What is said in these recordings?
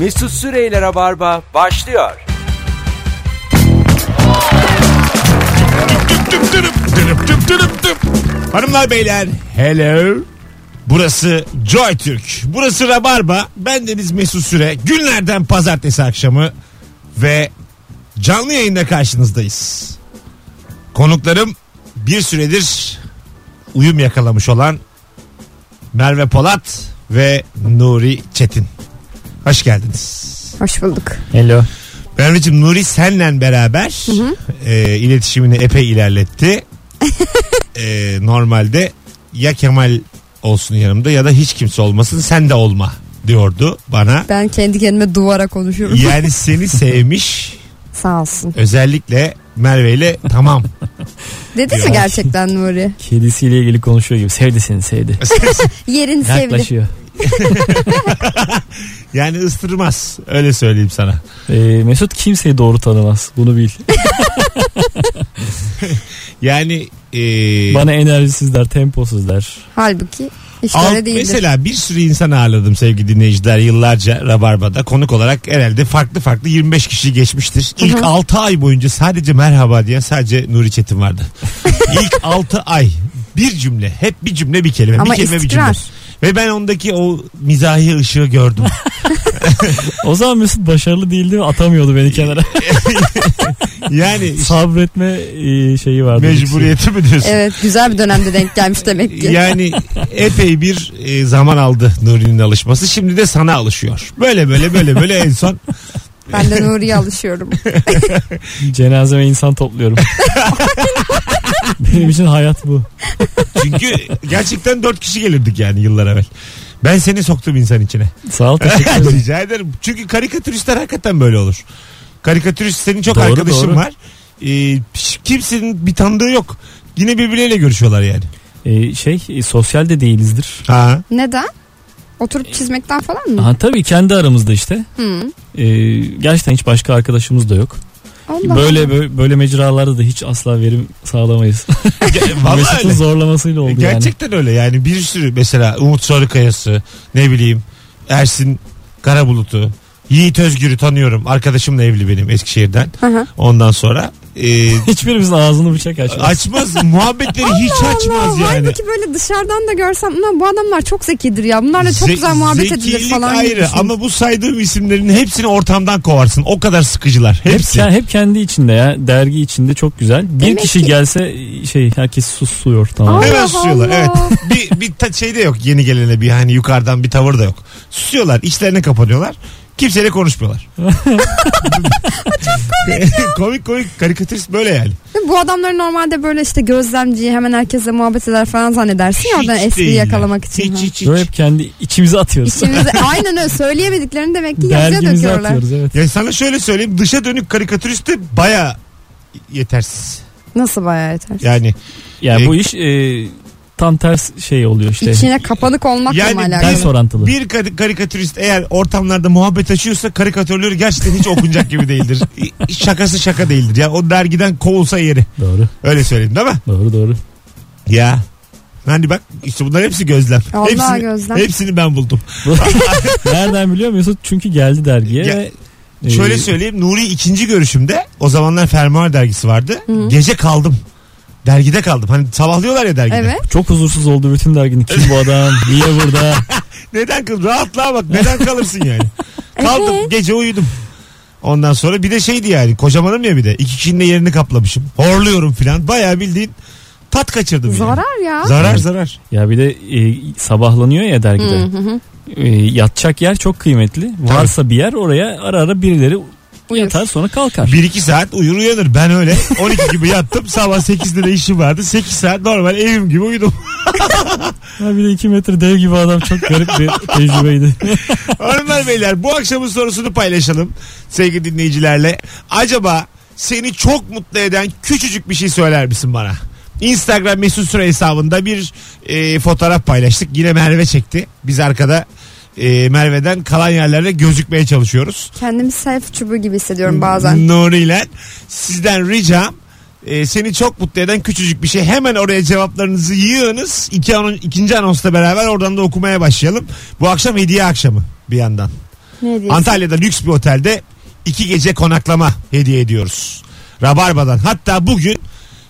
Mesut Süreyler'e barba başlıyor. Hanımlar beyler hello. Burası Joy Türk. Burası Rabarba. Ben Deniz Mesut Süre. Günlerden pazartesi akşamı ve canlı yayında karşınızdayız. Konuklarım bir süredir uyum yakalamış olan Merve Polat ve Nuri Çetin. Hoş geldiniz. Hoş bulduk. Hello. Merveciğim Nuri senle beraber e, iletişimini epey ilerletti. E, normalde ya Kemal olsun yanımda ya da hiç kimse olmasın sen de olma diyordu bana. Ben kendi kendime duvara konuşuyorum. Yani seni sevmiş Sağ olsun. özellikle Merve ile tamam. Dedi mi gerçekten Nuri? Kedisiyle ilgili konuşuyor gibi. Sevdi seni sevdi. Yerini sevdi. Yaklaşıyor. yani ıstırmaz öyle söyleyeyim sana. Ee, Mesut kimseyi doğru tanımaz. Bunu bil. Yani e, Bana enerjisiz der, temposuz der. Halbuki hiç Al- öyle değildir. mesela bir sürü insan ağırladım sevgili dinleyiciler yıllarca Rabarba'da konuk olarak herhalde farklı farklı 25 kişi geçmiştir. İlk 6 ay boyunca sadece merhaba diyen sadece Nuri Çetin vardı. İlk 6 ay bir cümle hep bir cümle bir kelime Ama bir kelime bir istikrar. cümle. Ve ben ondaki o mizahi ışığı gördüm. O zaman Mesut başarılı değildi ve atamıyordu beni kenara. Yani Sabretme e, şeyi vardı. mecburiyeti mi diyorsun? Evet güzel bir dönemde denk gelmiş demek ki. Yani epey bir e, zaman aldı Nuri'nin alışması. Şimdi de sana alışıyor. Böyle böyle böyle böyle en son Ben de Nuri'ye alışıyorum. Cenazeme insan topluyorum. Benim için hayat bu. Çünkü gerçekten dört kişi gelirdik yani yıllar evvel. Ben seni soktum insan içine. Sağ ol teşekkür ederim. Rica ederim. Çünkü karikatüristler hakikaten böyle olur. Karikatürist senin çok Doğru, arkadaşın doğru. var. Ee, kimsenin bir tanıdığı yok. Yine birbirleriyle görüşüyorlar yani. Ee, şey e, sosyal de değilizdir. Ha. Neden? Oturup çizmekten falan mı? Aha, tabii kendi aramızda işte. Hı. Ee, gerçekten hiç başka arkadaşımız da yok. Allah Böyle Allah. böyle, böyle mecralarda da hiç asla verim sağlamayız. Mesut'un zorlamasıyla oldu yani. Gerçekten öyle yani bir sürü mesela Umut Sarıkaya'sı ne bileyim Ersin Karabulut'u Yiğit Özgür'ü tanıyorum. Arkadaşımla evli benim Eskişehir'den. Hı hı. Ondan sonra e, Hiçbirimizin ağzını bıçak açmaz. açmaz muhabbetleri hiç açmaz Allah, yani. Halbuki böyle dışarıdan da görsem "Ulan bu adamlar çok zekidir ya. Bunlarla çok Ze- güzel muhabbet edilir falan. ayrı ama bu saydığım isimlerin hepsini ortamdan kovarsın. O kadar sıkıcılar. Hep, Hepsi. ke- hep kendi içinde ya. Dergi içinde çok güzel. Bir Demek kişi ki- gelse şey herkes susuyor tamam. Allah Hemen susuyorlar. Allah. Evet. Bir, bir ta- şey de yok yeni gelene bir hani yukarıdan bir tavır da yok. Susuyorlar. içlerine kapanıyorlar. Kimseyle konuşmuyorlar. komik komik komik karikatürist böyle yani. Bu adamları normalde böyle işte gözlemci hemen herkesle muhabbet eder falan zannedersin ya oradan espriyi değiller. yakalamak için. Hiç Ha. hiç hiç. Böyle hep kendi içimize atıyoruz. İçimize aynen öyle söyleyemediklerini demek ki yazıya Dergimize döküyorlar. atıyoruz evet. Ya sana şöyle söyleyeyim dışa dönük karikatürist de baya yetersiz. Nasıl bayağı yeter. Yani Yani E, bu iş e, tam ters şey oluyor işte. İçine kapanık olmakla Yani mı ben- alakalı? Ters orantılı. bir kar- karikatürist eğer ortamlarda muhabbet açıyorsa karikatürleri gerçekten hiç okunacak gibi değildir. Şakası şaka değildir. Ya o dergiden kovulsa yeri. Doğru. Öyle söyleyeyim değil mi? Doğru doğru. Ya. Hani bak işte bunlar hepsi gözlem. Allah hepsini, gözlem. hepsini ben buldum. Nereden biliyor Mesut? Çünkü geldi dergiye Ya- ve e, Şöyle söyleyeyim Nuri ikinci görüşümde o zamanlar fermuar dergisi vardı. Gece kaldım. Dergide kaldım. Hani sabahlıyorlar ya dergide. Evet. çok huzursuz oldu bütün derginin. Kim bu adam? Niye burada? Neden kal? Rahatlığa bak. Neden kalırsın yani? Kaldım. Evet. Gece uyudum. Ondan sonra bir de şeydi yani kocamanım ya bir de. iki kişinin de yerini kaplamışım. Horluyorum filan. Bayağı bildiğin tat kaçırdım yani. Zarar ya. Zarar zarar. Ya bir de e, sabahlanıyor ya dergide. Hı hı hı. E, yatacak yer çok kıymetli. Varsa bir yer oraya ara ara birileri Uyur. yatar sonra kalkar. Bir iki saat uyur uyanır. Ben öyle 12 gibi yattım. Sabah 8'de de işim vardı. 8 saat normal evim gibi uyudum. Ha bir de 2 metre dev gibi adam çok garip bir tecrübeydi. Hanımlar beyler bu akşamın sorusunu paylaşalım sevgili dinleyicilerle. Acaba seni çok mutlu eden küçücük bir şey söyler misin bana? Instagram mesut süre hesabında bir e, fotoğraf paylaştık. Yine Merve çekti. Biz arkada e, Merve'den kalan yerlerde gözükmeye çalışıyoruz. Kendimi self çubuğu gibi hissediyorum bazen. Nuri ile sizden ricam e, seni çok mutlu eden küçücük bir şey. Hemen oraya cevaplarınızı yığınız. İki anon, ikinci anonsla beraber oradan da okumaya başlayalım. Bu akşam hediye akşamı bir yandan. Ne? Antalya'da lüks bir otelde iki gece konaklama hediye ediyoruz. Rabarba'dan. Hatta bugün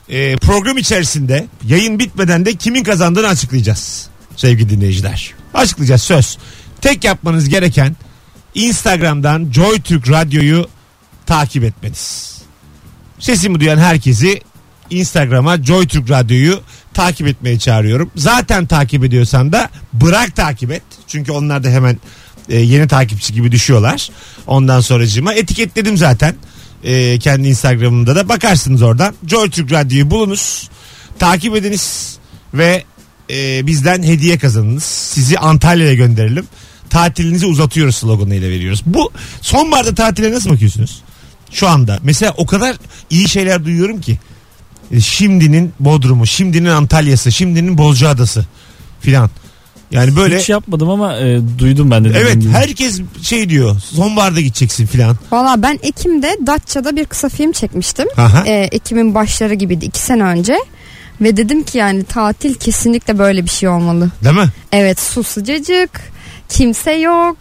e, program içerisinde yayın bitmeden de kimin kazandığını açıklayacağız. Sevgili dinleyiciler. Açıklayacağız söz. Tek yapmanız gereken Instagram'dan Joy Türk Radyo'yu takip etmeniz. Sesimi duyan herkesi Instagram'a Joy Türk Radyo'yu takip etmeye çağırıyorum. Zaten takip ediyorsan da bırak takip et. Çünkü onlar da hemen e, yeni takipçi gibi düşüyorlar. Ondan sonracığıma etiketledim zaten. E, kendi Instagram'ımda da bakarsınız oradan. Joy Türk Radyo'yu bulunuz. Takip ediniz ve e, bizden hediye kazanınız. Sizi Antalya'ya gönderelim. Tatilinizi uzatıyoruz sloganıyla veriyoruz. Bu sonbaharda tatile nasıl bakıyorsunuz? Şu anda. Mesela o kadar iyi şeyler duyuyorum ki. E, Şimdinin Bodrum'u, şimdinin Antalya'sı, şimdinin Bozcaada'sı filan. Yani böyle Hiç yapmadım ama e, duydum ben de. evet gibi. herkes şey diyor sonbaharda gideceksin filan. Valla ben Ekim'de Datça'da bir kısa film çekmiştim. Aha. Ee, Ekim'in başları gibiydi iki sene önce. Ve dedim ki yani tatil kesinlikle böyle bir şey olmalı. Değil mi? Evet su sıcacık, kimse yok.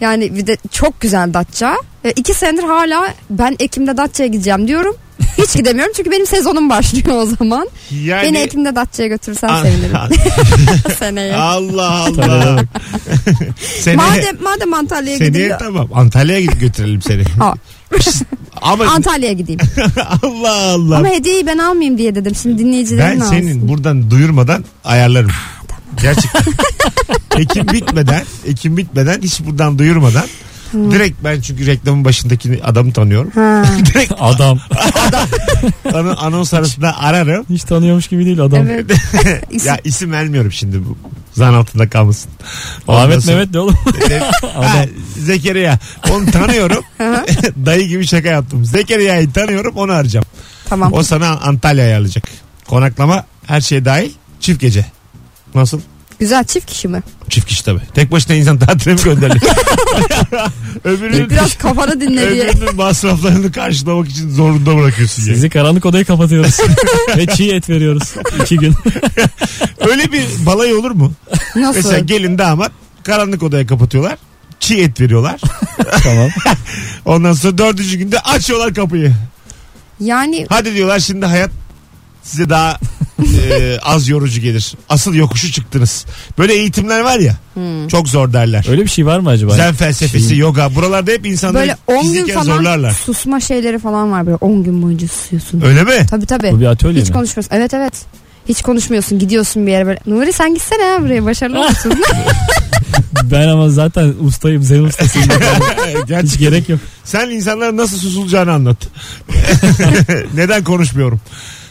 Yani bir de çok güzel Datça. Ve iki senedir hala ben Ekim'de Datça'ya gideceğim diyorum. Hiç gidemiyorum çünkü benim sezonum başlıyor o zaman. Yani Beni Ekim'de Datça'ya götürürsen Ah, sevinirim seneye. Allah Allah. Seneye, Madem madem Antalya'ya seneye gideyim. tamam Antalya'ya gidip götürelim seni. Aa, Ama Antalya'ya gideyim. Allah Allah. Ama hediyeyi ben almayayım diye dedim. Şimdi dinleyicilerin ben alsın. senin buradan duyurmadan ayarlarım. Gerçekten. Ekim bitmeden, Ekim bitmeden hiç buradan duyurmadan direkt ben çünkü reklamın başındaki adamı tanıyorum. Ha. direkt Adam. an- anons arasında ararım. Hiç tanıyormuş gibi değil adam. Evet. Ya isim vermiyorum şimdi bu. Zan altında kalmasın. Ondan Ahmet sonra- Mehmet de oğlum. Ha, Zekeriya. Onu tanıyorum. Dayı gibi şaka yaptım. Zekeriya'yı tanıyorum onu arayacağım. tamam. O sana Antalya ayarlayacak. Konaklama her şey dahil. Çift gece. Nasıl? Güzel çift kişi mi? Çift kişi tabii. Tek başına insan tatile mi gönderilir? öbürünün, Biraz kafanı dinle diye. öbürünün masraflarını karşılamak için zorunda bırakıyorsun. Yani. Sizi karanlık odaya kapatıyoruz. Ve çiğ et veriyoruz. iki gün. Öyle bir balay olur mu? Nasıl? Mesela gelin damat karanlık odaya kapatıyorlar. Çiğ et veriyorlar. tamam. Ondan sonra dördüncü günde açıyorlar kapıyı. Yani Hadi diyorlar şimdi hayat size daha e, az yorucu gelir. Asıl yokuşu çıktınız. Böyle eğitimler var ya. Hmm. Çok zor derler. Öyle bir şey var mı acaba? Zen felsefesi, Şey- yoga. Buralarda hep insanları böyle 10 gün fiziken falan zorlarlar. susma şeyleri falan var böyle 10 gün boyunca susuyorsun. Öyle mi? Tabii tabii. Bu bir atölye Hiç mi? konuşmuyorsun. Evet evet. Hiç konuşmuyorsun. Gidiyorsun bir yere böyle. Nuri sen gitsene ya buraya başarılı olursun. Ben ama zaten ustayım. Zen ustasıyım. Hiç Gerçekten. gerek yok. Sen insanlara nasıl susulacağını anlat. Neden konuşmuyorum?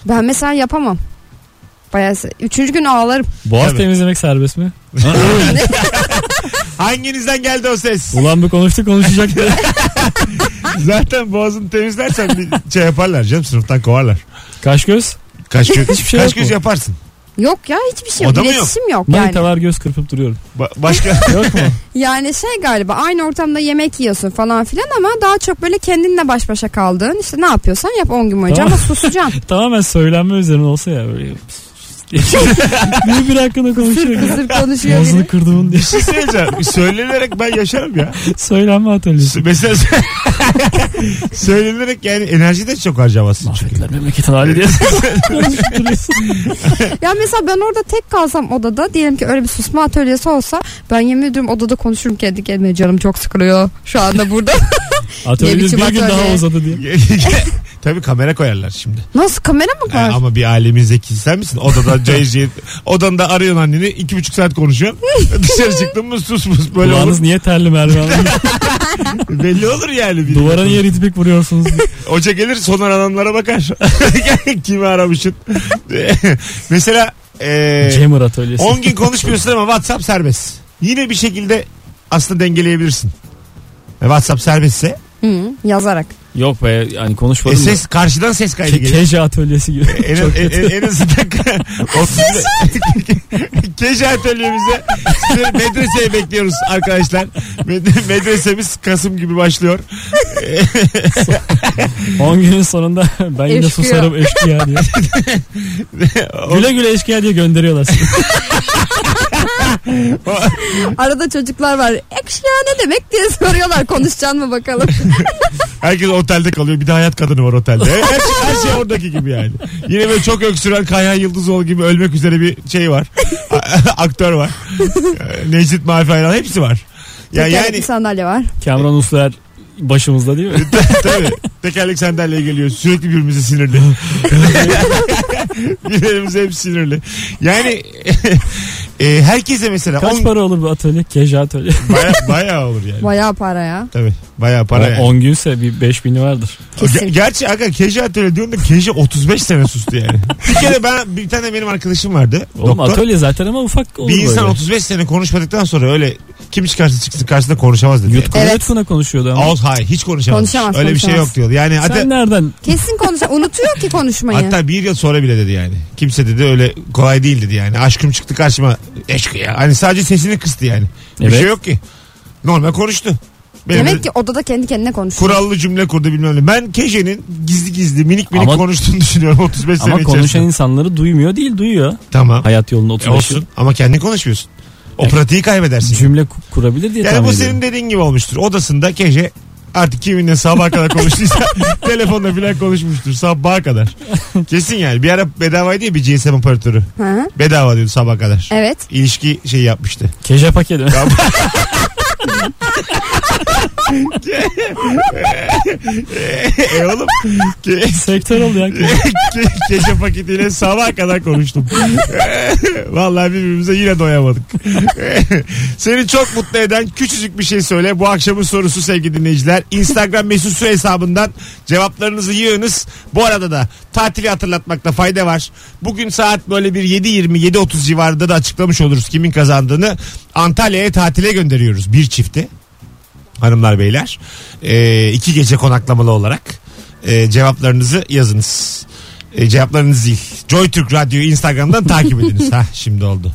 Ben mesela yapamam. Bayağı se- üçüncü gün ağlarım. Boğaz Tabii. temizlemek serbest mi? Hanginizden geldi o ses? Ulan bir konuştuk konuşacak diye. Zaten boğazını temizlersen bir şey yaparlar canım sınıftan kovarlar. Kaş göz. Kaş göz, Hiçbir şey kaş yok göz mu? yaparsın. Yok ya hiçbir şey yok. da mı yok? İletişim yok, yani. Manita var göz kırpıp duruyorum. Ba- başka Yok mu? Yani şey galiba aynı ortamda yemek yiyorsun falan filan ama daha çok böyle kendinle baş başa kaldığın işte ne yapıyorsan yap 10 gün boyunca Tamam. ama susacaksın. Tamamen söylenme üzerine olsa ya böyle. Bir bir hakkında konuşuyor. Kızır konuşuyor Ağzını kırdığımın diye. bir şey söyleyeceğim. Söylenerek ben yaşarım ya. Söylenme atölyesi. Mesela söylenerek yani enerji de çok harcamazsın. çünkü. Mahvettiler memleketin hali diye. Ya mesela ben orada tek kalsam odada diyelim ki öyle bir susma atölyesi olsa ben yemin ediyorum odada konuşurum kendi kendime canım çok sıkılıyor şu anda burada. Atölyeniz biçim bir gün atölye? daha uzadı diye. Tabii kamera koyarlar şimdi. Nasıl kamera mı Ha, var? ama bir alemin zekisi sen misin? Odada cayır. Odanda arıyorsun anneni. iki buçuk saat konuşuyorsun. Dışarı çıktın mı sus mus. Böyle Kulağınız olur. niye terli Merve Hanım? Belli olur yani. Bir Duvara niye ritmik vuruyorsunuz. Hoca gelir son arananlara bakar. Kimi aramışsın. Mesela e, Jammer atölyesi. 10 gün konuşmuyorsun ama WhatsApp serbest. Yine bir şekilde aslında dengeleyebilirsin. E, WhatsApp serbestse Hı, yazarak. Yok be yani e, konuşmadım. da. ses, karşıdan ses kaydı Ke- gelir. Keja atölyesi gibi. En, Çok en, kötü. en, en azından 30 Keşe atölyemize sizleri medreseye bekliyoruz arkadaşlar. Med- Medresemiz Kasım gibi başlıyor. 10 günün sonunda ben yine Eşkıya. susarım eşkıya diye. güle güle eşkıya diye gönderiyorlar. Arada çocuklar var. Ekşi ya ne demek diye soruyorlar. Konuşacaksın mı bakalım. Herkes otelde kalıyor. Bir de hayat kadını var otelde. Her şey, her şey oradaki gibi yani. Yine böyle çok öksüren Kayhan Yıldızoğlu gibi ölmek üzere bir şey var. Aktör var. Ee, Necdet Mafi Ayran hepsi var. Ya Tekerlekli yani sandalye var. Cameron Usler başımızda değil mi? tabii tekerlek sandalye geliyor. Sürekli birbirimize sinirli. Birbirimize hep sinirli. Yani e, herkese mesela Kaç on, para olur bu atölye? Keja atölye. baya, bayağı olur yani. Bayağı para ya. Tabii bayağı para yani. 10 günse bir 5000'i vardır. Kesin. Ge- gerçi aga Keji atölye diyorum da Keji 35 sene sustu yani. bir kere ben bir tane benim arkadaşım vardı. Oğlum doktor. atölye zaten ama ufak olur Bir insan böyle. 35 sene konuşmadıktan sonra öyle kim çıkarsa çıksın karşısında konuşamaz dedi. Yutkuna Evet. yutkuna konuşuyordu ama. Out hayır hiç konuşamaz. Konuşamaz, öyle bir şey konuşamaz. yok diyordu. Yani hatta, Sen nereden? Kesin konuş. Unutuyor ki konuşmayı. hatta bir yıl sonra bile dedi yani. Kimse dedi öyle kolay değil dedi yani. Aşkım çıktı karşıma. Eşkı ya. Hani sadece sesini kıstı yani. Bir Evet. şey yok ki. Normal konuştu. Benim de Demek ki odada kendi kendine konuşuyor. kurallı cümle kurdu bilmem ne. Ben Keje'nin gizli gizli minik minik Ama- konuştuğunu düşünüyorum 35 sene Ama konuşan içerisinde. insanları duymuyor değil duyuyor. Tamam. Hayat yolunda E 35 olsun ama kendin konuşmuyorsun. O Evet. pratiği kaybedersin. cümle ku- kurabilir diye Yani tahmin bu ediyorum. senin dediğin gibi olmuştur. Odasında Keje artık kiminle sabaha kadar konuştuysa telefonla falan konuşmuştur sabaha kadar. Kesin yani. Bir ara bedavaydı ya bir GSM operatörü. Hı? Bedava diyordu sabaha kadar. Evet. İlişki şey yapmıştı. Keja paketi. e oğlum ke, Sektör oldu ya. ke, Keje paketiyle sabaha kadar konuştum. Vallahi birbirimize yine doyamadık. Seni çok mutlu eden küçücük bir şey söyle. Bu akşamın sorusu sevgili dinleyiciler. Instagram mesut süre hesabından cevaplarınızı yığınız. Bu arada da tatili hatırlatmakta fayda var. Bugün saat böyle bir 7.20 7.30 civarında da açıklamış oluruz kimin kazandığını. Antalya'ya tatile gönderiyoruz bir çifti. Hanımlar beyler. Ee, iki gece konaklamalı olarak ee, cevaplarınızı yazınız. Ee, cevaplarınız değil. JoyTürk Radyo'yu Instagram'dan takip ediniz. ha şimdi oldu.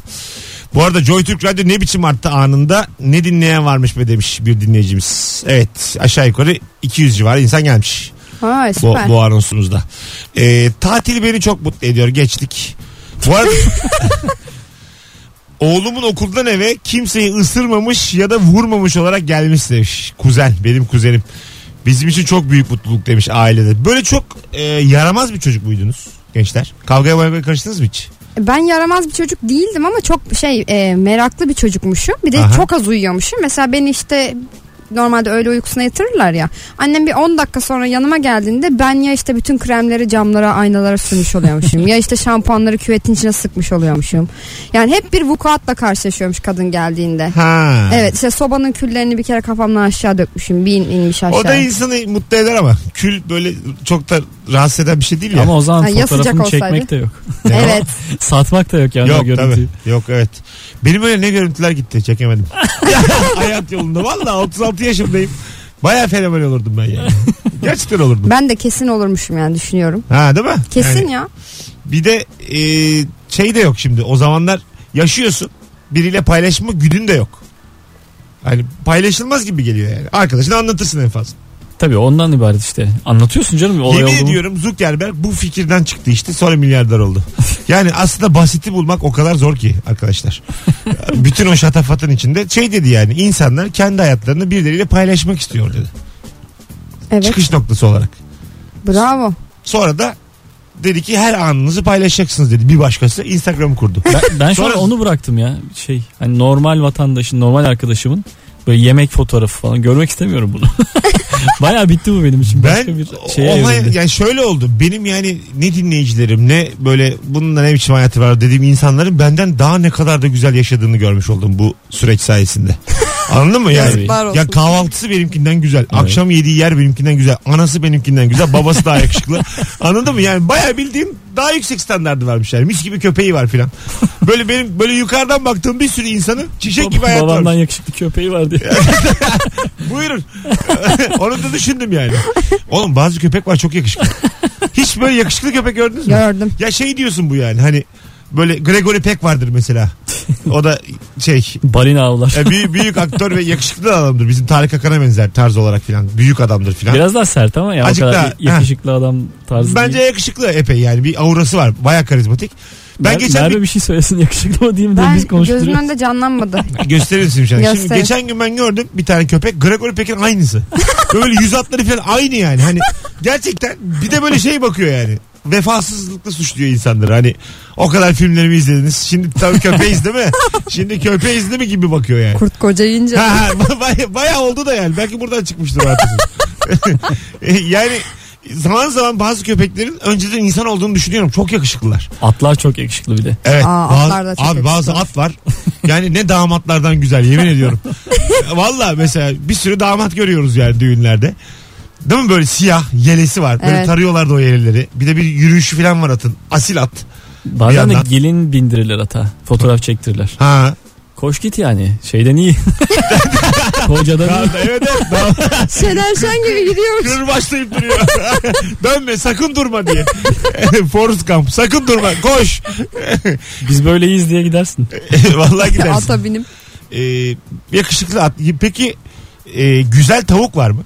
Bu arada JoyTürk Radyo ne biçim arttı anında ne dinleyen varmış be demiş bir dinleyicimiz. Evet aşağı yukarı 200 civarı insan gelmiş Ha bu, süper. bu anonsumuzda. Ee, tatil beni çok mutlu ediyor geçtik. Bu arada oğlumun okuldan eve kimseyi ısırmamış ya da vurmamış olarak gelmiş demiş. Kuzen benim kuzenim. Bizim için çok büyük mutluluk demiş ailede. Böyle çok e, yaramaz bir çocuk muydunuz gençler? Kavgaya mavgaya karıştınız mı hiç? Ben yaramaz bir çocuk değildim ama çok şey e, meraklı bir çocukmuşum. Bir de Aha. çok az uyuyormuşum. Mesela beni işte normalde öğle uykusuna yatırırlar ya. Annem bir 10 dakika sonra yanıma geldiğinde ben ya işte bütün kremleri camlara aynalara sürmüş oluyormuşum. ya işte şampuanları küvetin içine sıkmış oluyormuşum. Yani hep bir vukuatla karşılaşıyormuş kadın geldiğinde. Ha. Evet işte sobanın küllerini bir kere kafamdan aşağı dökmüşüm. Bir in, inmiş aşağı. O da insanı mutlu eder ama kül böyle çok da rahatsız eden bir şey değil ya. Ama o zaman Ha, fotoğrafını olsaydı? çekmek de yok. Evet. Satmak da yok yani o Yok görüntüyü. tabii. Yok evet. Benim öyle ne görüntüler gitti çekemedim. Hayat yolunda. Valla 36 yaşındayım. Baya fenomen olurdum ben yani. Gerçekten olurdum. Ben de kesin olurmuşum yani düşünüyorum. Ha değil mi? Kesin Yani ya. bir de e, şey de yok şimdi. O zamanlar yaşıyorsun. Biriyle paylaşma güdün de yok. Hani paylaşılmaz gibi geliyor yani. Arkadaşına anlatırsın en fazla. Tabii ondan ibaret işte. Anlatıyorsun canım olay Yemin oldu mu? ediyorum Zuckerberg bu fikirden çıktı işte sonra milyarder oldu. Yani aslında basiti bulmak o kadar zor ki arkadaşlar. Bütün o şatafatın içinde şey dedi yani insanlar kendi hayatlarını birileriyle paylaşmak istiyor dedi. Evet. Çıkış noktası olarak. Bravo. Sonra da dedi ki her anınızı paylaşacaksınız dedi bir başkası Instagram'ı kurdu. Ben, ben şu Sonra- onu bıraktım ya. Şey hani normal vatandaşın, normal arkadaşımın böyle yemek fotoğrafı falan görmek istemiyorum bunu. Baya bitti bu benim için. Başka Ben bir şeye o hay- evrildi. yani şöyle oldu. Benim yani ne dinleyicilerim ne böyle bununla ne biçim hayatı var dediğim insanların benden daha ne kadar da güzel yaşadığını görmüş oldum bu süreç sayesinde. Anladın mı yani? Ya kahvaltısı benimkinden güzel. Akşam yediği yer benimkinden güzel. Anası benimkinden güzel. Babası daha yakışıklı. Anladın mı? Yani bayağı bildiğim daha yüksek standardı varmış yani. Mis gibi köpeği var filan. Böyle benim böyle yukarıdan baktığım bir sürü insanın çiçek gibi hayat Babamdan var. yakışıklı köpeği var diye. Buyurun. Onu da düşündüm yani. Oğlum bazı köpek var çok yakışıklı. Hiç böyle yakışıklı köpek gördünüz mü? Gördüm. Ya şey diyorsun bu yani hani böyle Gregory Peck vardır mesela. O da şey Balina avlar. e, büyük, büyük aktör ve yakışıklı da adamdır. Bizim Tarık Akan'a benzer tarz olarak filan. Büyük adamdır filan. Biraz daha sert ama ya Azıcık o kadar daha, yakışıklı adam tarzı Bence değil. yakışıklı epey yani bir aurası var. Baya karizmatik. Ben Mer- geçen Merve bir bir şey söylesin yakışıklı mı mi diye biz gözümün konuşturuyoruz. önünde canlanmadı. gösterir misin Şimdi Göster. geçen gün ben gördüm bir tane köpek Gregory Peck'in aynısı. Böyle yüz hatları falan aynı yani. Hani gerçekten bir de böyle şey bakıyor yani. Vefasızlıkla suçluyor insanları. Hani o kadar filmlerimi izlediniz. Şimdi tabii köpeğiz değil mi? Şimdi köpeğiz değil mi gibi bakıyor yani. Kurt koca yiyince. Ha, ha, baya, bayağı oldu da yani. Belki buradan çıkmıştır artık. yani zaman zaman bazı köpeklerin önceden insan olduğunu düşünüyorum. Çok yakışıklılar. Atlar çok yakışıklı bir de. Evet. Aa, bazı- atlar da çok abi bazı at var. Yani ne damatlardan güzel yemin ediyorum. Valla mesela bir sürü damat görüyoruz yani düğünlerde. Değil mi böyle siyah yelesi var. Böyle Evet. tarıyorlar da o yeleleri. Bir de bir yürüyüşü falan var atın. Asil at. Bazen de yandan- gelin bindirirler ata. Fotoğraf çektirirler. Ha. Koş git yani. Şeyden iyi. Kocadan iyi. Evet evet. Daha- Şener Şen gibi gidiyormuş. Kırbaçlayıp duruyor. Dönme sakın durma diye. Forrest Gump sakın durma koş. Biz böyleyiz diye gidersin. Vallahi gidersin. Ata binip. Ee, yakışıklı at. Peki e, güzel tavuk var mı?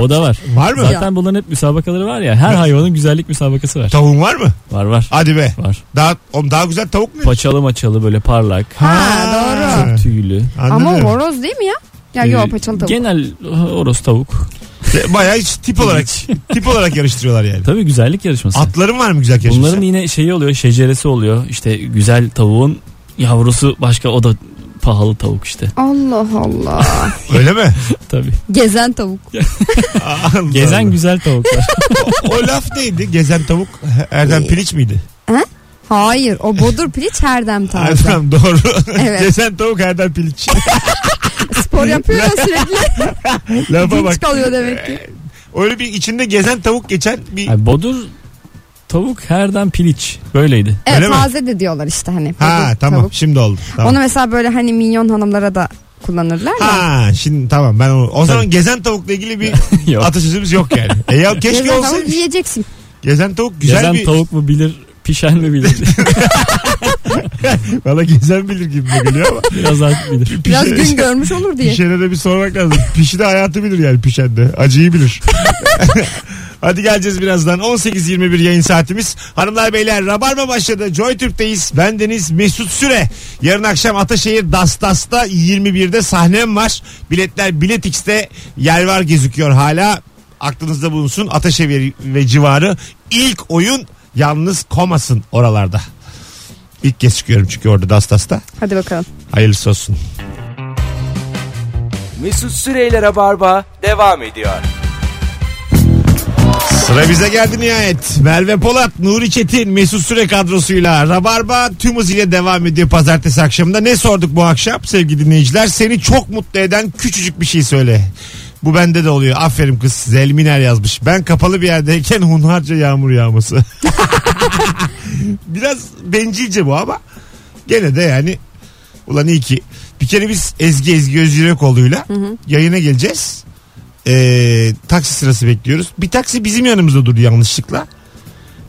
O da var. Var mı? Zaten bunların hep müsabakaları var ya. Her hayvanın güzellik müsabakası var. Tavuğun var mı? Var var. Hadi be. Var. Daha, oğlum daha güzel tavuk mu? Paçalı maçalı böyle parlak. Ha, doğru. Ha. Tüylü. Ama Anladım. horoz değil mi ya? Ya Ee, yok paçalı tavuk. Genel horoz tavuk. Bayağı hiç tip olarak tip olarak yarıştırıyorlar yani. Tabii güzellik yarışması. Atların var mı güzel yarışması? Bunların yine şeyi oluyor, şeceresi oluyor. İşte güzel tavuğun yavrusu başka o da pahalı tavuk işte. Allah Allah. Öyle mi? Tabii. Gezen tavuk. Allah Gezen Allah. güzel tavuklar. O, o laf neydi? Gezen tavuk Erdem Piliç miydi? Hayır o bodur piliç herdem tarzı. Erdem doğru. Evet. Gezen tavuk Erdem Piliç. Spor yapıyor ya sürekli. Lafa bak. Kalıyor demek ki. Öyle bir içinde gezen tavuk geçen bir... Yani bodur tavuk herden piliç. Böyleydi. Evet Öyle mi? taze de diyorlar işte hani. Ha bodur, tamam tavuk. şimdi oldu. Tamam. Onu mesela böyle hani minyon hanımlara da kullanırlar ya. Ha şimdi tamam ben onu. O zaman gezen tavukla ilgili bir Yok. atasözümüz yok yani. E ya keşke Gezen tavuk yiyeceksin. Gezen tavuk güzel Gezen bir... tavuk mu bilir, pişen mi bilir. Valla gezen bilir gibi de geliyor ama. Biraz artık bilir. Biraz gün görmüş olur diye. Pişene de bir sormak lazım. Pişi de hayatı bilir yani pişen de. Acıyı bilir. Hadi geleceğiz birazdan. 18.21 yayın saatimiz. Hanımlar beyler Rabarba başladı. Joy Türk'teyiz. Ben Deniz Mesut Süre. Yarın akşam Ataşehir Dastas'ta 21'de sahnem var. Biletler Bilet X'te yer var gözüküyor hala. Aklınızda bulunsun. Ataşehir ve civarı ilk oyun yalnız komasın oralarda. İlk kez çıkıyorum çünkü orada Dastas'ta. Hadi bakalım. Hayırlısı olsun. Mesut Süreyler'e barba devam ediyor. Sıra bize geldi nihayet. Merve Polat, Nuri Çetin, Mesut Süre kadrosuyla Rabarba tüm hızıyla devam ediyor pazartesi akşamında. Ne sorduk bu akşam sevgili dinleyiciler? Seni çok mutlu eden küçücük bir şey söyle. Bu bende de oluyor. Aferin kız. Zelminer yazmış. Ben kapalı bir yerdeyken hunharca yağmur yağması. Biraz bencilce bu ama gene de yani ulan iyi ki. Bir kere biz Ezgi Ezgi Özgürekoğlu'yla yayına geleceğiz. Ee, taksi sırası bekliyoruz. Bir taksi bizim yanımızda durdu yanlışlıkla.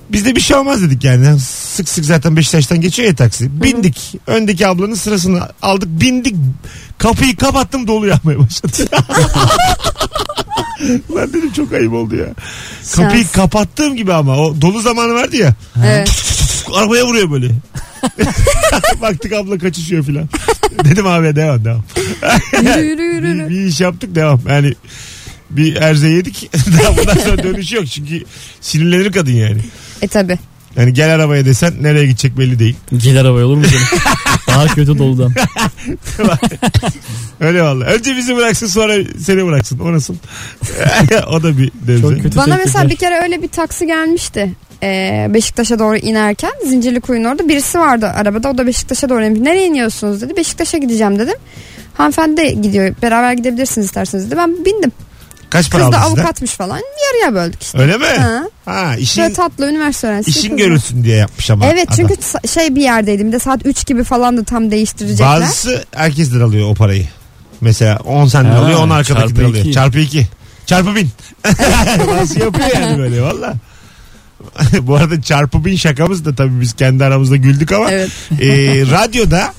Biz de bir şey olmaz dedik yani. Sık sık zaten Beşiktaş'tan geçiyor ya taksi. Bindik. Öndeki ablanın sırasını aldık. Bindik. Kapıyı kapattım dolu yağmaya başladı. Lan dedim çok ayıp oldu ya. Kapıyı Şans. kapattığım gibi ama o dolu zamanı vardı ya. Evet. Arabaya vuruyor böyle. Baktık abla kaçışıyor filan. Dedim abi devam devam. Yürü yürü yürü. Bir, yürü. bir iş yaptık devam. Yani bir erze yedik. Daha bundan sonra dönüşü yok. Çünkü sinirlenir kadın yani. E tabi. Yani gel arabaya desen nereye gidecek belli değil. Gel arabaya olur mu canım? Daha kötü doludan. Öyle valla. Önce bizi bıraksın sonra seni bıraksın. O nasıl? o da bir devre. Çok kötü Bana mesela bir kere öyle bir taksi gelmişti. Ee, Beşiktaş'a doğru inerken Zincirlikuyu'nun orada birisi vardı arabada o da Beşiktaş'a doğru inmiş. Nereye iniyorsunuz dedi. Beşiktaş'a gideceğim dedim. Hanımefendi de gidiyor beraber gidebilirsiniz isterseniz dedi. Ben bindim. Kaç para Kız da aldın sizden? avukatmış falan yarıya böldük işte. Öyle mi? Ha. Ha, işin, Şöyle tatlı üniversite öğrencisi. işin kız. görülsün diye yapmış ama. Evet adam. çünkü sa- şey bir yerdeydim. Bir de saat 3 gibi falan da tam değiştirecekler. Bazısı herkesten alıyor o parayı. Mesela 10 senden Ha, alıyor 10 arkadakinden çarpı alıyor. iki. Çarpı 2. Çarpı 1000. Bazısı yapıyor yani böyle valla. Bu arada çarpı 1000 şakamız da tabii biz kendi aramızda güldük ama Evet. e, radyoda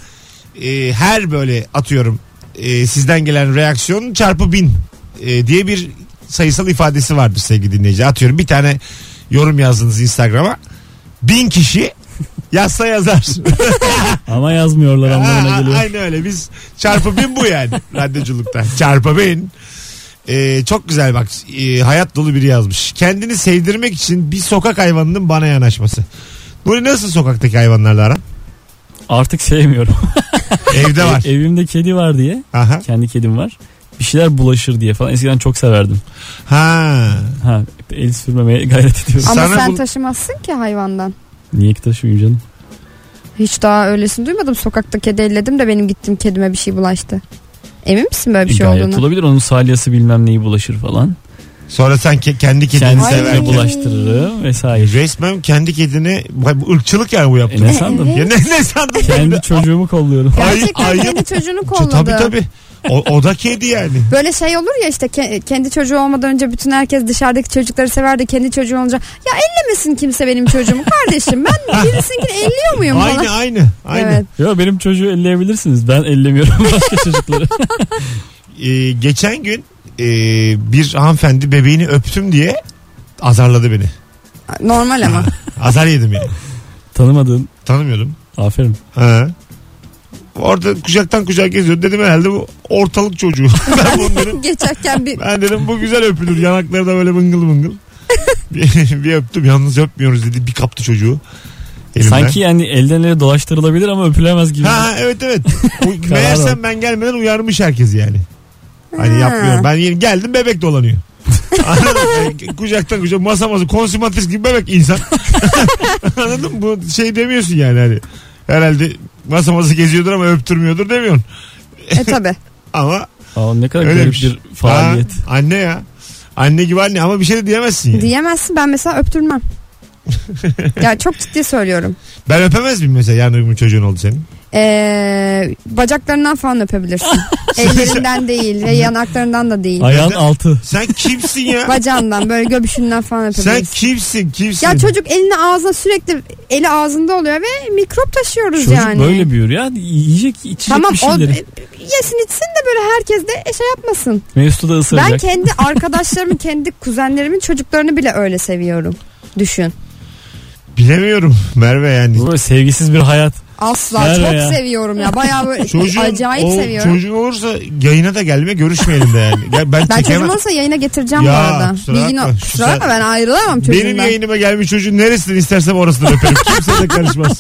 e, her böyle atıyorum e, sizden gelen reaksiyon çarpı 1000 e, diye bir sayısal ifadesi vardır sevgili dinleyici. Atıyorum bir tane yorum yazdınız Instagram'a. Bin kişi Yazsa yazar. Ama yazmıyorlar anlamına geliyor. Aynı öyle biz çarpı bin bu yani radyoculukta. Çarpı bin. Ee, çok güzel bak e, hayat dolu biri yazmış. Kendini sevdirmek için bir sokak hayvanının bana yanaşması. Bu nasıl sokaktaki hayvanlarla aran? Artık sevmiyorum. Evde var. Evimde kedi var diye. Aha. Kendi kedim var. Bir şeyler bulaşır diye falan. Eskiden çok severdim. Ha. Ha, el sürmemeye gayret ediyorum. Ama Sana sen bu- taşımazsın ki hayvandan. Niye ki taşımayayım canım? Hiç daha öylesini duymadım. Sokakta kedi elledim de benim gittiğim kedime bir şey bulaştı. Emin misin böyle bir şey gayet olduğunu? olabilir. Onun salyası bilmem neyi bulaşır falan. Sonra sen ke- kendi kedini Kendisine Ay. severken. bulaştırırım vesaire. Resmen kendi kedini bu ırkçılık yani bu E yaptığın. ne sandın? Evet. Ya ne, ne sandın? Kendi çocuğumu kolluyorum. Gerçekten Ayıp. kendi çocuğunu kolladı. Tabii tabii. O, o da kedi yani. Böyle şey olur ya işte ke- kendi çocuğu olmadan önce bütün herkes dışarıdaki çocukları sever de kendi çocuğu olunca ya ellemesin kimse benim çocuğumu kardeşim ben birisinkini elliyor muyum falan. Aynı aynı. Aynı. Evet. Yo benim çocuğu elleyebilirsiniz. Ben ellemiyorum başka çocukları. Ee, geçen gün e, bir hanımefendi bebeğini öptüm diye azarladı beni. Normal ama. Azar yedim yani. Tanımadığım. Tanımıyordum. Aferin. Ha. Orada kucaktan kucağa geziyor. Dedim herhalde bu ortalık çocuğu. ben bunu dedim. Geçerken bir Ben dedim bu güzel öpülür. Yanakları da böyle bıngıl bıngıl. bir, bir öptüm. Yalnız öpmüyoruz dedi. Bir kaptı çocuğu. Elimden. Sanki yani elden ele dolaştırılabilir ama öpülemez gibi. Ha evet evet. Meğersem ben gelmeden uyarmış herkes yani. Hani Ha. yapmıyorum. Ben yeni geldim bebek dolanıyor. Kucaktan kucak masa masa konsumatris gibi bebek insan. Anladın mı? Bu şey demiyorsun yani hani. Herhalde masa masa geziyordur ama öptürmüyordur demiyorsun. e tabi. Ama Aa, ne kadar garip bir faaliyet. Ha, anne ya. Anne gibi anne ama bir şey de diyemezsin yani. Diyemezsin ben mesela öptürmem. ya çok ciddi söylüyorum. Ben öpemez miyim mesela yarın öbür gün çocuğun oldu senin? Ee, bacaklarından falan öpebilirsin. Ellerinden değil ve yanaklarından da değil. Ayağın altı. Sen kimsin ya? Bacağından böyle göbüşünden falan Sen öpebilirsin. kimsin kimsin? Ya çocuk elini ağzına sürekli eli ağzında oluyor ve mikrop taşıyoruz Çocuk yani. böyle büyüyor ya. Yiyecek içecek Tamam bir o şeyleri. yesin içsin de böyle herkes de şey yapmasın. Mesut'u da ısıracak. Ben kendi arkadaşlarımın, kendi kuzenlerimin çocuklarını bile öyle seviyorum. Düşün. Bilemiyorum Merve yani. Bu böyle sevgisiz bir hayat. Asla Merve çok ya. seviyorum ya. Bayağı böyle Çocuğun, acayip o, seviyorum. Çocuğun olursa yayına da gelme görüşmeyelim de yani. Ya ben, ben çocuğum olsa yayına getireceğim Ya, bu arada. kusura Bilgin bakma. Kusura bakma ben ayrılamam Benim çocuğumdan. yayınıma gelmiş çocuğun neresinden istersem orasından öperim. Kimse de karışmaz.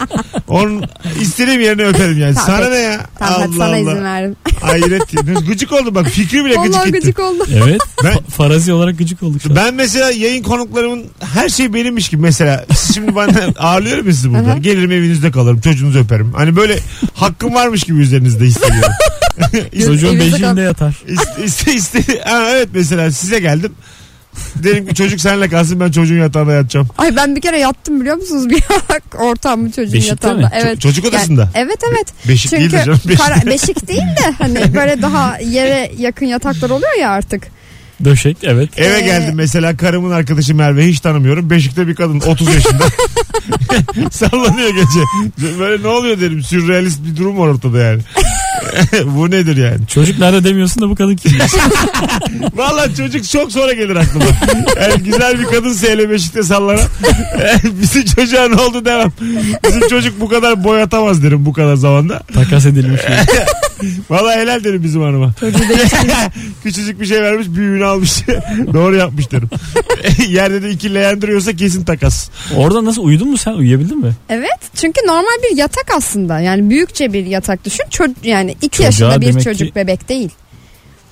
Onun istediğim yerine öperim yani. Tamam, Sana ne ya? Tamam hadi Allah sana Allah. izin verdim. Hayret. Gıcık oldum bak. Fikri bile gıcık Vallahi gıcık oldu. Evet. Ben- Fa- farazi olarak gıcık olduk. Ben mesela yayın konuklarımın her şey benimmiş gibi mesela siz şimdi bana ağırlıyorum ya sizi burada. Gelirim evinizde kalırım çocuğunuzu öperim. Hani böyle hakkım varmış gibi üzerinizde hissediyorum. Çocuğun beşiğinde yatar. İste, iste, iste, ha, evet mesela size geldim. Dedim ki çocuk seninle kalsın ben çocuğun yatağında yatacağım. Ay ben bir kere yattım biliyor musunuz? Bir ortam çocuğun Beşikte yatağında. mi? Evet. Ço- çocuk odasında. Yani, evet evet. Beşik Çünkü değildir canım. Beşik. kara- beşik değil de hani böyle daha yere yakın yataklar oluyor ya artık. Döşek evet. Eve Ee, geldim mesela karımın arkadaşı Merve hiç tanımıyorum. Beşikte bir kadın 30 yaşında. Sallanıyor gece. Böyle ne oluyor dedim. Sürrealist bir durum var ortada yani. Bu nedir yani? Çocuk nerede demiyorsun da bu kadın kim? Vallahi çocuk çok sonra gelir aklıma. Yani güzel bir kadın seyle Beşik'te sallanan. Bizim çocuğa ne oldu demem. Bizim çocuk bu kadar boy atamaz derim bu kadar zamanda. Takas edilmiş. Vallahi helal derim bizim hanıma. Küçücük bir şey vermiş büyüğünü almış. Doğru yapmış derim. Yerde de iki leğen duruyorsa kesin takas. Orada nasıl uyudun mu sen? Uyuyabildin mi? Evet. Çünkü normal bir yatak aslında. Yani büyükçe bir yatak düşün. Ço- yani iki Çocuğa yaşında bir demek çocuk ki- bebek değil.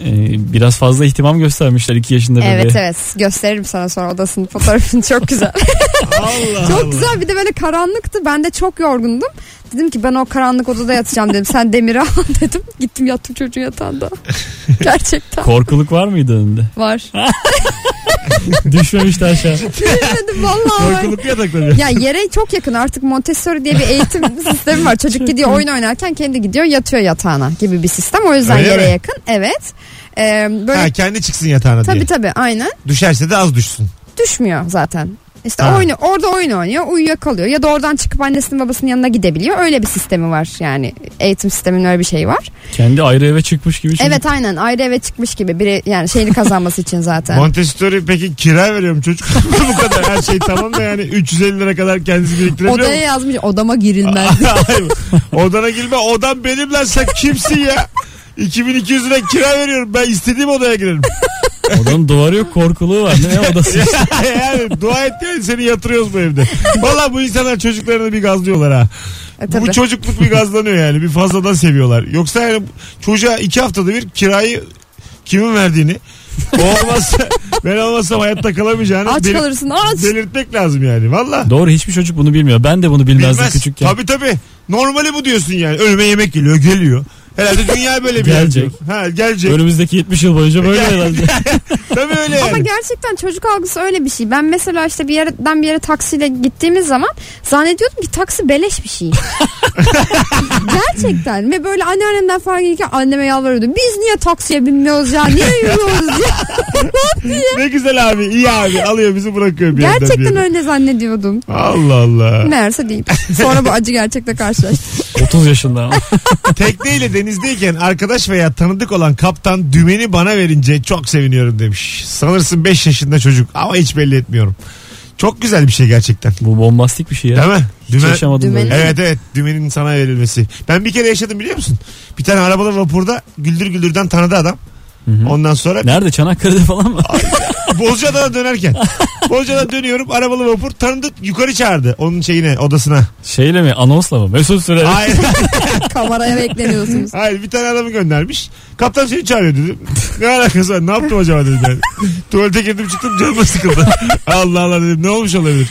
Ee, biraz fazla ihtimam göstermişler 2 yaşında bebeğe. Evet evet. Gösteririm sana sonra odasının fotoğrafını. Çok güzel. Allah çok Allah. güzel. Bir de böyle karanlıktı. Ben de çok yorgundum. Dedim ki ben o karanlık odada yatacağım dedim. Sen demiri al dedim. Gittim yattım çocuğun yatağında. Gerçekten Korkuluk var mıydı önünde? var. Düşmemişti aşağı. Dedim vallahi. Korkuluk yatakları. Ya yere çok yakın artık Montessori diye bir eğitim sistemi var. Çocuk gidiyor oyun oynarken kendi gidiyor yatıyor yatağına gibi bir sistem. O yüzden Öyle yere mi? yakın. Evet. Ee, böyle Ha, kendi çıksın yatağına tabii diye. tabii aynen. Düşerse de az düşsün. Düşmüyor zaten. İşte Ha. oyunu orada oyun oynuyor, uyuyakalıyor ya da oradan çıkıp annesinin babasının yanına gidebiliyor. Öyle bir sistemi var yani eğitim sisteminin öyle bir şeyi var. Kendi ayrı eve çıkmış gibi. çocuk. Evet aynen ayrı eve çıkmış gibi biri yani şeyini kazanması için zaten. Montessori peki kira veriyorum çocuk. Bu kadar her şey tamam da yani 350 lira kadar kendisi biriktirebiliyor Odaya mu? yazmış odama girilmez. Hayır. Odana girme odam benim lan sen kimsin ya? 2200 lira kira veriyorum ben istediğim odaya girerim. Odanın duvarı yok korkuluğu var. Ne odası? yani dua et yani seni yatırıyoruz bu evde. Valla bu insanlar çocuklarını bir gazlıyorlar ha. E, tabii. Bu çocukluk bir gazlanıyor yani bir fazladan seviyorlar. Yoksa yani çocuğa iki haftada bir kirayı kimin verdiğini o olmazsa ben olmazsam hayatta kalamayacağını Aç kalırsın aç. belirtmek lazım yani valla. Doğru hiçbir çocuk bunu bilmiyor. Ben de bunu bilmezdim Bilmez. küçükken. Tabii tabii. Normali bu diyorsun yani. Önüme yemek geliyor geliyor. Herhalde dünya böyle bir Gelecek. Ha gelecek. Önümüzdeki 70 yıl boyunca böyle herhalde. Tabii öyle yani. Ama gerçekten çocuk algısı öyle bir şey. Ben mesela işte bir yerden bir yere taksiyle gittiğimiz zaman zannediyordum ki taksi beleş bir şey. Gerçekten ve böyle anneannemden falan gelirken anneme yalvarıyordum. Biz niye taksiye binmiyoruz ya? Niye yürüyoruz ya? ne güzel abi iyi abi alıyor bizi bırakıyor bir yerden bir gerçekten yere. öyle zannediyordum. Allah Allah. Meğerse değil. Sonra bu acı gerçekle karşılaştım. 30 yaşında ama. Tekneyle denizdeyken arkadaş veya tanıdık olan kaptan dümeni bana verince çok seviniyorum demiş. Sanırsın 5 yaşında çocuk ama hiç belli etmiyorum. Çok güzel bir şey gerçekten. Bu bombastik bir şey ya. Değil mi? Hiç Dümen- yaşamadım Dümen- böyle. Evet evet dümenin sana verilmesi. Ben bir kere yaşadım biliyor musun? Bir tane arabalı vapurda güldür güldürden tanıdı adam. Hı hı. Ondan sonra Nerede Çanakkale'de falan mı? Bozcaada'dan dönerken. Bozcaada'dan dönüyorum arabalı vapur tanıdı yukarı çağırdı onun şeyine odasına. Şeyle mi anonsla mı? Mesut Süre. Hayır, Kameraya bekleniyorsunuz. hayır bir tane adamı göndermiş. Kaptan seni çağırıyor dedim. Ne alakası var ne yaptım acaba dedim yani. Tuvalete girdim çıktım canıma sıkıldı. Allah Allah dedim ne olmuş olabilir.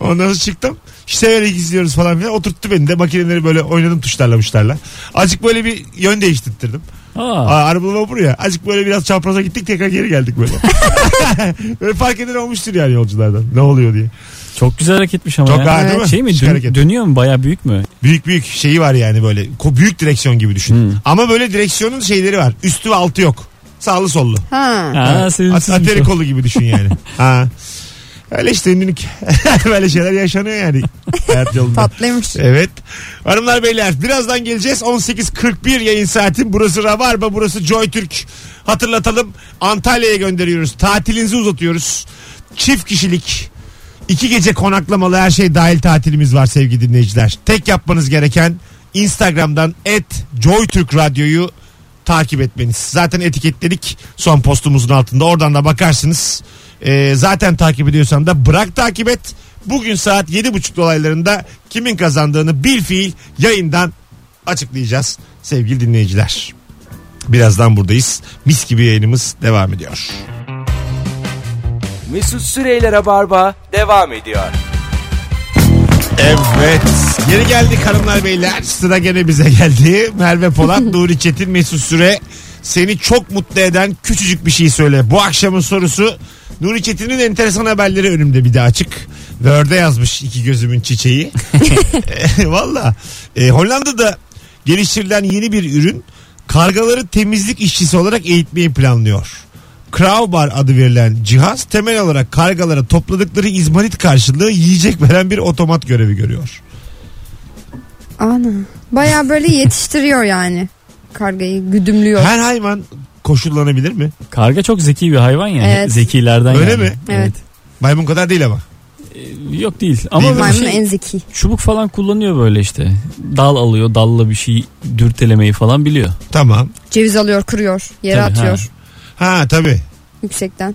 Ondan sonra çıktım. İşte öyle izliyoruz falan filan. Oturttu beni de makineleri böyle oynadım tuşlarla tuşlarla. Azıcık böyle bir yön değiştirttirdim. Aa, Aa, arabalı vapur ya. Azıcık böyle biraz çapraza gittik tekrar geri geldik böyle. böyle fark eden olmuştur yani yolculardan. Ne oluyor diye. çok güzel hareketmiş ama Çok ya. ağır değil mi? Şey mi Şık dön- hareket. dönüyor mu baya büyük mü? Büyük büyük şeyi var yani böyle. Ko- Büyük direksiyon gibi düşün. Hmm. Ama böyle direksiyonun şeyleri var. Üstü ve altı yok. Sağlı sollu. Ha. Ha, At- sevimsizmiş Ateri kolu gibi düşün yani. ha. Öyle işte ünlülük. böyle şeyler yaşanıyor yani hayat yolunda. Tatlıymış. Evet. Hanımlar beyler birazdan geleceğiz. 18.41 yayın saati. Burası Rabarba, burası Joy Türk. Hatırlatalım Antalya'ya gönderiyoruz. Tatilinizi uzatıyoruz. Çift kişilik iki gece konaklamalı her şey dahil tatilimiz var sevgili dinleyiciler. Tek yapmanız gereken Instagram'dan et Joy Türk Radyo'yu takip etmeniz. Zaten etiketledik son postumuzun altında. Oradan da bakarsınız. Ee, zaten takip ediyorsan da bırak takip et. Bugün saat 7.30 dolaylarında kimin kazandığını bil fiil yayından açıklayacağız sevgili dinleyiciler. Birazdan buradayız. Mis gibi yayınımız devam ediyor. Mesut Süreyler'e barba devam ediyor. Evet. Geri geldik hanımlar beyler. Sıra gene bize geldi. Merve Polat, Nuri Çetin, Mesut Süre. Seni çok mutlu eden küçücük bir şey söyle. Bu akşamın sorusu Nuri Çetin'in enteresan haberleri önümde bir de açık. Word'e yazmış iki gözümün çiçeği. Valla. E, Hollanda'da geliştirilen yeni bir ürün kargaları temizlik işçisi olarak eğitmeyi planlıyor. Crowbar adı verilen cihaz temel olarak kargalara topladıkları izmarit karşılığı yiyecek veren bir otomat görevi görüyor. Ana. Baya böyle yetiştiriyor yani. Kargayı güdümlüyor. Her hayvan koşullanabilir mi? Karga çok zeki bir hayvan ya. Evet. Zekilerden Öyle yani. mi? Evet. Maymun kadar değil ama. Ee, Yok değil. Ama Değil mi? böyle Maymun şey, en zeki. çubuk falan kullanıyor böyle işte. Dal alıyor, dalla bir şey dürtelemeyi falan biliyor. Tamam. Ceviz alıyor kırıyor. Yere Tabii, atıyor. Ha tabii. Yüksekten.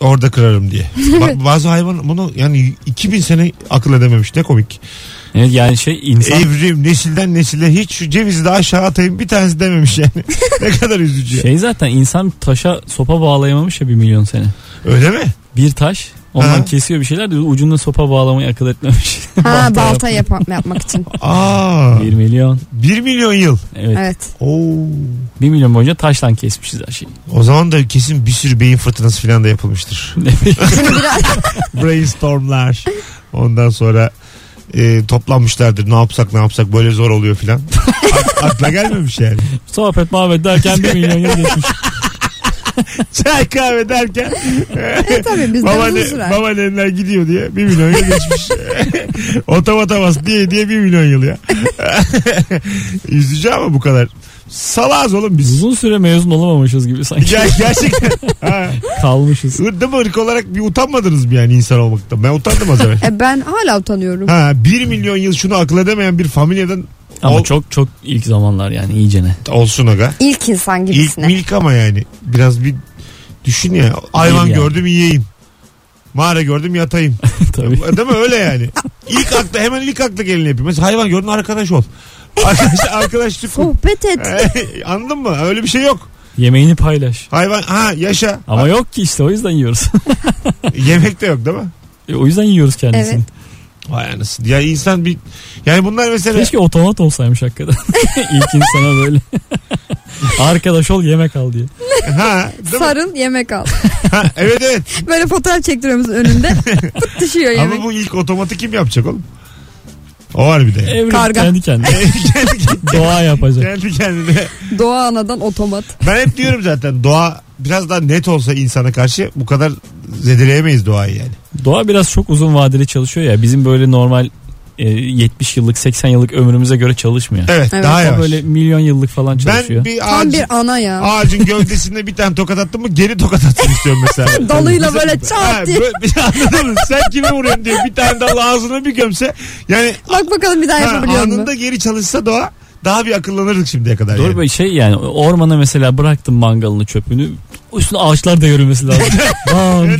Orada kırarım diye. Ba- bazı hayvan bunu yani 2000 sene akıl edememiş. Ne komik. Evet, yani şey insan Evrim nesilden nesile hiç şu cevizi de aşağı atayım bir tanesi dememiş yani. ne kadar üzücü. şey zaten insan taşa sopa bağlayamamış ya bir milyon sene. Öyle mi? Bir taş ondan Ha. kesiyor bir şeyler diyor ucunda sopa bağlamayı akıl etmemiş. Ha balta yap- yapmak için. Aa, bir milyon. 1 milyon yıl. Evet. Evet. Oo. Bir milyon boyunca taştan kesmişiz her şeyi. O zaman da kesin bir sürü beyin fırtınası falan da yapılmıştır. Brainstormlar. Ondan sonra e, toplanmışlardır. Ne yapsak ne yapsak böyle zor oluyor filan. Ak- Akla gelmemiş yani. Sohbet muhabbet derken bir milyon yıl geçmiş. Çay kahve derken E tabii bizde babaanne, uzun sürer. babaannenler gidiyor diye bir milyon yıl geçmiş. Otomata bas diye diye bir milyon yıl ya. Üzücü ama bu kadar. Salaz oğlum biz. Uzun süre mezun olamamışız gibi sanki. Ya, gerçekten. Ha. Kalmışız. Değil mi? Irk olarak bir utanmadınız mı yani insan olmaktan? Ben utandım az evvel. E ben hala utanıyorum. Ha, bir milyon yıl şunu akıl edemeyen bir familyadan Ama Ol- çok çok ilk zamanlar yani iyicene. olsun aga. İlk insan İlk gibisine. milk ama yani. Biraz bir düşün ya. Hayvan yani. gördüm yiyeyim. Mağara gördüm yatayım. Tabii. Değil mi öyle yani? İlk akla hemen ilk akla geleni yapayım. Mesela hayvan gördün arkadaş ol. Arkadaş, arkadaş. Sohbet et. Anladın mı? Öyle bir şey yok. Yemeğini paylaş. Hayvan ha yaşa. Ama yok ki işte o yüzden yiyoruz. Yemek de yok değil mi? E, o yüzden yiyoruz kendisini. Evet. Vay anasını. Ya insan bir yani bunlar mesela Keşke otomat olsaymış hakikaten. İlk insana böyle. Arkadaş ol yemek al diye. ha, değil mi? Sarıl yemek al. Ha, evet evet. Böyle fotoğraf çektiriyoruz önünde. Pıt düşüyor yemek. Ama bu ilk otomatı kim yapacak oğlum? O var bir de. Evrim Karga. kendi kendine. kendi, Doğa yapacak. kendi kendine. Doğa anadan otomat. Ben hep diyorum zaten doğa biraz daha net olsa insana karşı bu kadar zedeleyemeyiz doğayı yani. Doğa biraz çok uzun vadeli çalışıyor ya. Bizim böyle normal 70 yıllık 80 yıllık ömrümüze göre çalışmıyor. Evet, Evet. daha yavaş. böyle milyon yıllık falan çalışıyor. ben bir Tam ağacın, bir ana ya. ağacın gövdesinde bir tane tokat attım mı geri tokat atsın istiyorum mesela. Dalıyla Mesela- böyle çat diye. anladın mı? Sen kime vuruyorsun diye bir tane dal ağzına bir gömse yani Bak bakalım bir daha ha, yapabiliyor mu? anında geri çalışsa doğa daha bir akıllanırdık şimdiye kadar. Doğru yani. böyle şey yani ormana mesela bıraktım mangalını çöpünü. Üstüne ağaçlar devrilmesi lazım. Bam.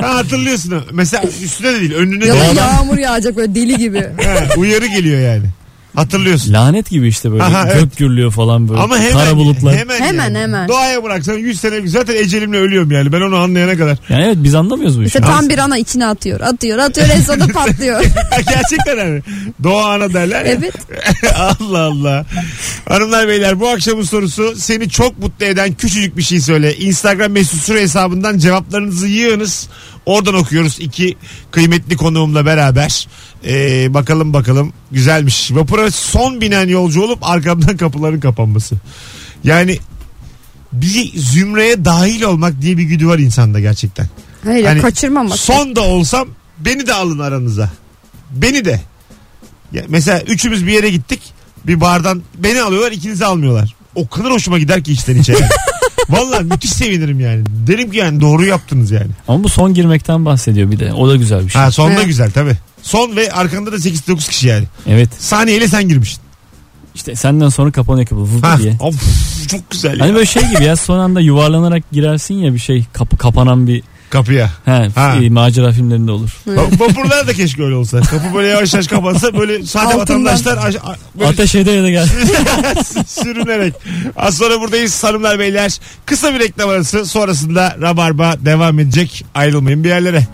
Ha, hatırlıyorsun. Mesela üstüne de değil önüne Ya de. da Doğadan- yağmur yağacak böyle deli gibi. Ha, uyarı geliyor yani. Hatırlıyorsun. Lanet gibi işte böyle Aha, gök evet. gürlüyor falan böyle. Ama hemen, Kara bulutlar. hemen, Hemen, yani. hemen. Doğaya bıraksan 100 sene zaten ecelimle ölüyorum yani ben onu anlayana kadar. Yani evet biz anlamıyoruz bu işi. İşte tam bir ana içine atıyor. Atıyor atıyor en sonunda patlıyor. Gerçekten yani. Doğa ana derler ya. evet. Allah Allah. Hanımlar beyler bu akşamın sorusu seni çok mutlu eden küçücük bir şey söyle. Instagram mesut süre hesabından cevaplarınızı yığınız. Oradan okuyoruz iki kıymetli konuğumla beraber. Ee, bakalım bakalım güzelmiş. Vapura son binen yolcu olup arkamdan kapıların kapanması. Yani bir zümreye dahil olmak diye bir güdü var insanda gerçekten. Hayır Hani kaçırmamak. Son da olsam beni de alın aranıza. Beni de. Ya mesela üçümüz bir yere gittik. Bir bardan beni alıyorlar ikinizi almıyorlar. O kadar hoşuma gider ki içten içe. Vallahi müthiş sevinirim yani. Derim ki yani doğru yaptınız yani. Ama bu son girmekten bahsediyor bir de. O da güzel bir şey. Ha sonda Evet. güzel tabi. Son ve arkanda da 8-9 kişi yani. Evet. Saniyeyle sen girmişsin. İşte senden sonra kapanıyor kapı Ha, diye. of, çok güzel Hani ya. böyle şey gibi ya son anda yuvarlanarak girersin ya bir şey kapı kapanan bir Kapıya. he, Ha. e, macera filmlerinde olur. Va- Vapurlar da keşke öyle olsa. Kapı böyle yavaş yavaş kapansa böyle sade Altından. vatandaşlar aş- a- böyle Ateş ede ede gel. sürünerek. Az sonra buradayız hanımlar beyler. Kısa bir reklam arası sonrasında Rabarba devam edecek. Ayrılmayın bir yerlere.